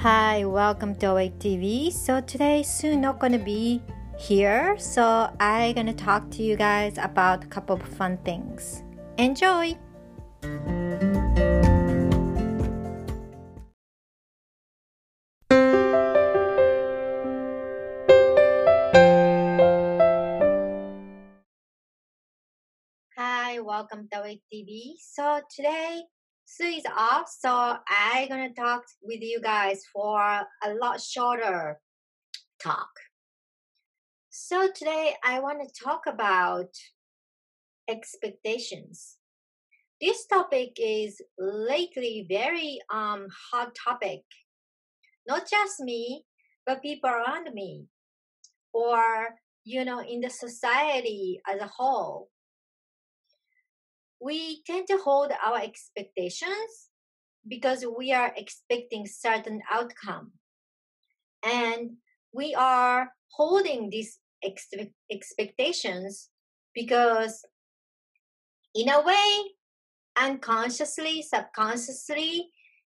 Hi, welcome to Awake TV. So today soon not gonna be here, so I gonna talk to you guys about a couple of fun things. Enjoy! Hi, welcome to TV. So today Sue is off, so I'm gonna talk with you guys for a lot shorter talk. So today I want to talk about expectations. This topic is lately very um hot topic. Not just me, but people around me, or you know, in the society as a whole we tend to hold our expectations because we are expecting certain outcome. And we are holding these ex- expectations because in a way unconsciously subconsciously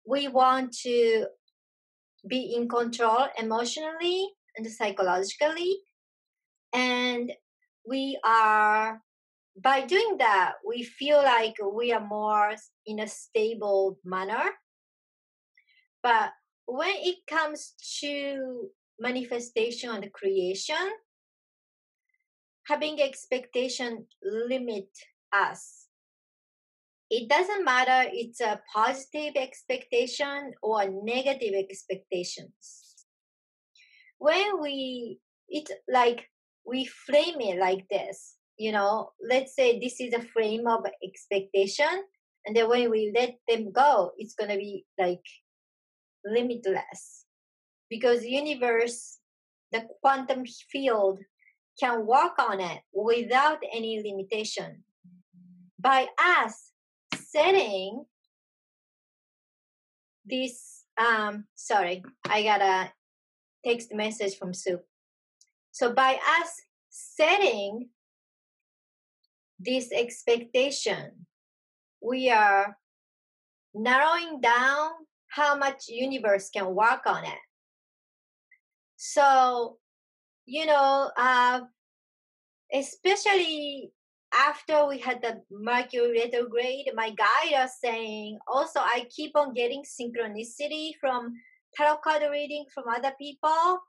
we want to be in control emotionally and psychologically. And we are by doing that, we feel like we are more in a stable manner. But when it comes to manifestation and creation, having expectation limit us. It doesn't matter it's a positive expectation or negative expectations. When we it's like we frame it like this you know let's say this is a frame of expectation and then when we let them go it's to be like limitless. Because universe the quantum field can work on it without any limitation. By us setting this um sorry i got a text message from sue. So by us setting this expectation, we are narrowing down how much universe can work on it. So, you know, uh, especially after we had the Mercury retrograde, my guide are saying also I keep on getting synchronicity from tarot card reading from other people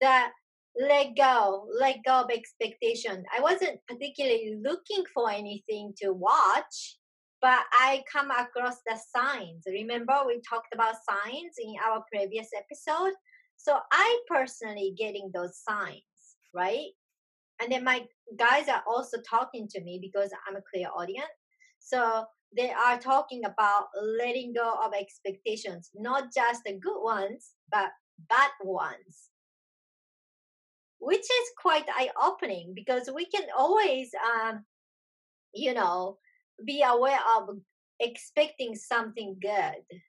that let go, let go of expectation. I wasn't particularly looking for anything to watch, but I come across the signs. Remember, we talked about signs in our previous episode. So I personally getting those signs, right? And then my guys are also talking to me because I'm a clairaudience. So they are talking about letting go of expectations, not just the good ones, but bad ones which is quite eye opening because we can always, um, you know, be aware of expecting something good,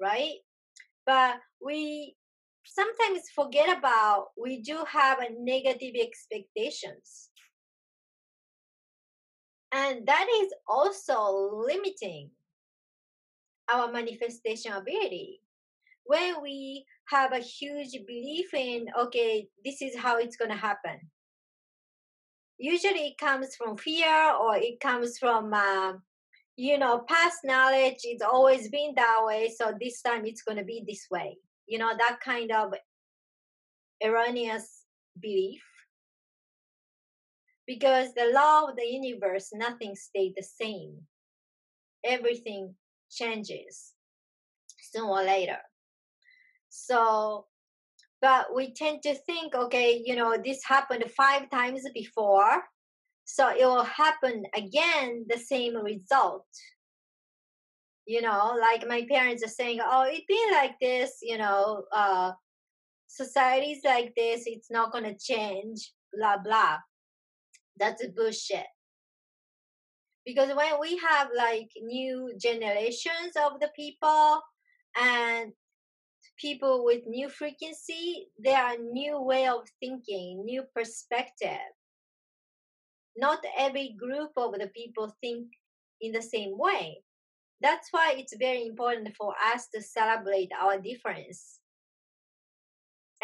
right? But we sometimes forget about we do have a negative expectations. And that is also limiting our manifestation ability. When we have a huge belief in okay this is how it's going to happen. Usually it comes from fear or it comes from uh, you know past knowledge it's always been that way so this time it's going to be this way. You know that kind of erroneous belief. Because the law of the universe nothing stays the same. Everything changes sooner or later so, but we tend to think, okay, you know, this happened five times before, so it will happen again, the same result. You know, like my parents are saying, oh, it be like this, you know, uh, society's like this, it's not to change, blah, blah. That's bullshit because when we have like new generations of the people and people with new frequency, they are new way of thinking, new perspective. Not every group of the people think in the same way. That's why it's very important for us to celebrate our difference.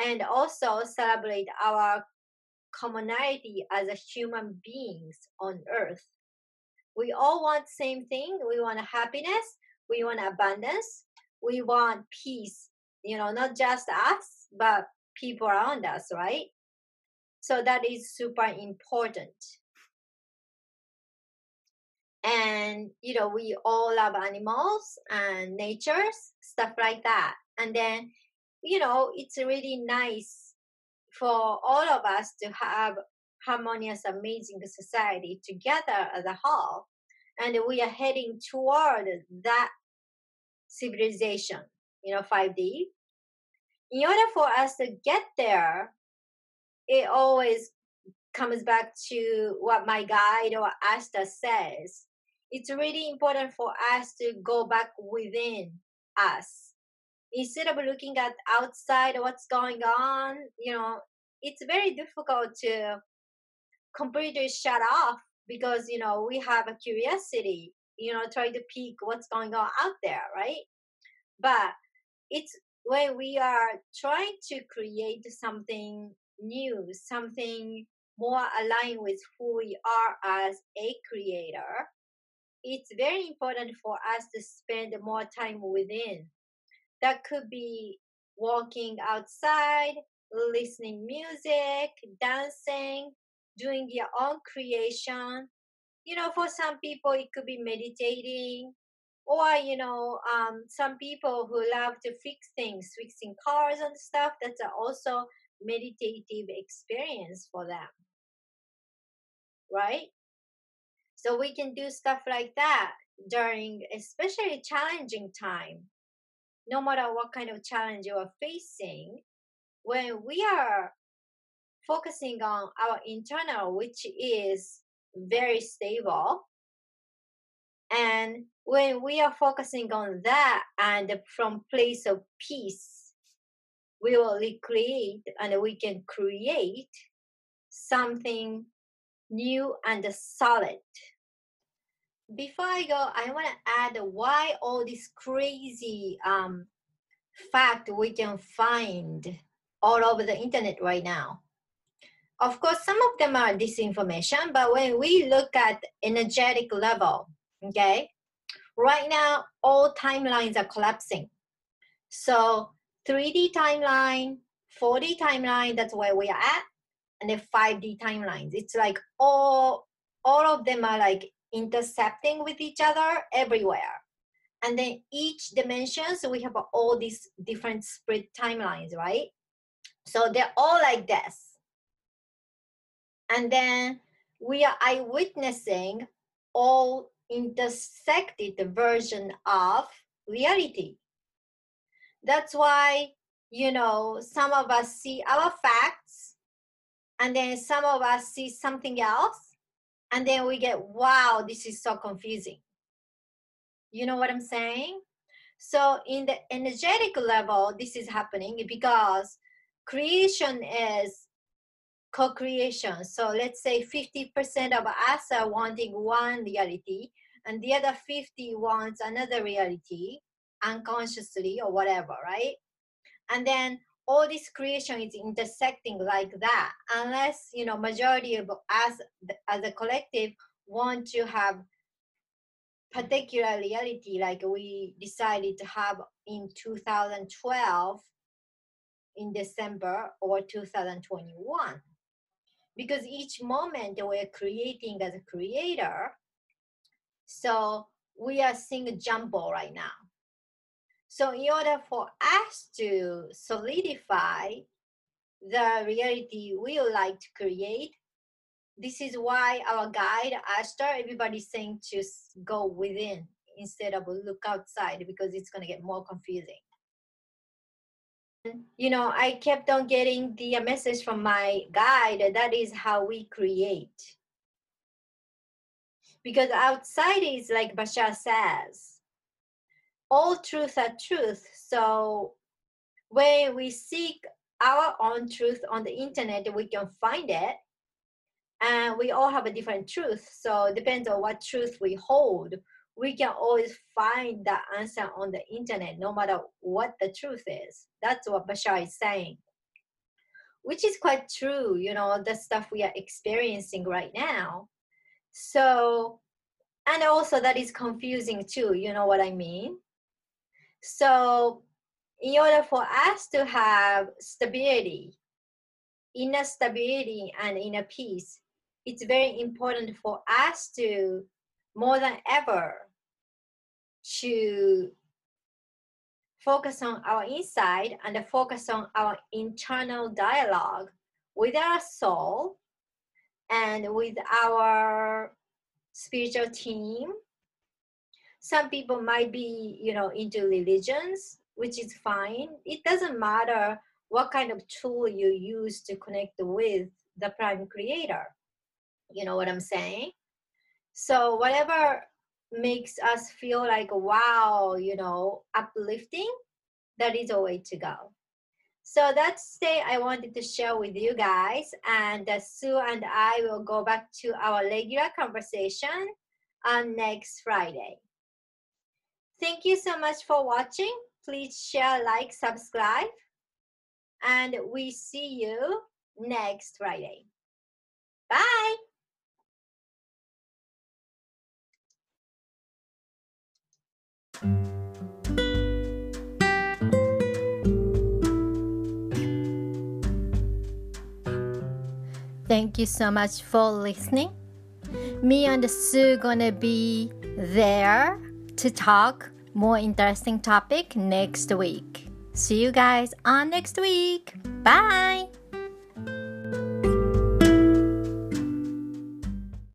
and also celebrate our commonality as a human beings on earth. We all want same thing. We want happiness. We want abundance. We want peace. You know, not just us, but people around us, right? So that is super important. And you know, we all love animals and natures, stuff like that. And then, you know, it's really nice for all of us to have harmonious, amazing society together as a whole. And we are heading toward that civilization, you know, 5D. In order for us to get there, it always comes back to what my guide or Ashtar says. It's really important for us to go back within us instead of looking at outside what's going on you know it's very difficult to completely shut off because you know we have a curiosity you know try to peek what's going on out there right but it's when we are trying to create something new something more aligned with who we are as a creator it's very important for us to spend more time within that could be walking outside, listening music, dancing, doing your own creation. You know, for some people it could be meditating, or you know, um, some people who love to fix things, fixing cars and stuff. That's also meditative experience for them, right? So we can do stuff like that during especially challenging time no matter what kind of challenge you are facing, when we are focusing on our internal, which is very stable, and when we are focusing on that and from place of peace, we will recreate and we can create something new and solid before I go, I want to add why all this crazy um, fact we can find all over the internet right now. Of course, some of them are disinformation, but when we look at energetic level, okay, right now all timelines are collapsing. So 3D timeline, 4D timeline, that's where we are at, and the 5D timelines. It's like all all of them are like intercepting with each other everywhere. And then each dimension, so we have all these different split timelines, right? So they're all like this. And then we are eyewitnessing all intersected version of reality. That's why, you know, some of us see our facts and then some of us see something else and then we get wow this is so confusing you know what i'm saying so in the energetic level this is happening because creation is co-creation. So let's say 50% of us are wanting one reality and the other 50 wants another reality unconsciously or whatever right? And then all this creation is intersecting like that unless you know majority of us as a collective want to have particular reality like we decided to have in 2012 in december or 2021 because each moment we're creating as a creator so we are seeing a jumble right now so, in order for us to solidify the reality we would like to create, this is why our guide, Ashtar, everybody's saying to go within instead of look outside because it's going to get more confusing. You know, I kept on getting the uh, message from my guide that is how we create. Because outside is like Bashar says, all truth are truth. So when we seek our own truth on the internet, we can find it. And we all have a different truth. So depends on what truth we hold. We can always find the answer on the internet, no matter what the truth is. That's what Bashar is saying. which is quite true, you know, the stuff we are experiencing right now. So, and also that is confusing too, you know what I mean? So, in order for us to have stability, inner stability and inner peace, it's very important for us to, more than ever, to focus on our inside and focus on our internal dialogue with our soul and with our spiritual team. Some people might be you know into religions which is fine. It doesn't matter what kind of tool you use to connect with the prime creator. You know what i'm saying so whatever makes us feel like wow you know uplifting that is a way to go. So that's the i wanted to share with you guys and uh, sue and i will go back to our regular conversation on next friday. Thank you so much for watching. Please share like subscribe and we see you next friday. Bye Thank you so much for listening. Me and Sue gonna be there to talk more interesting topic next week. See you guys on next week. Bye.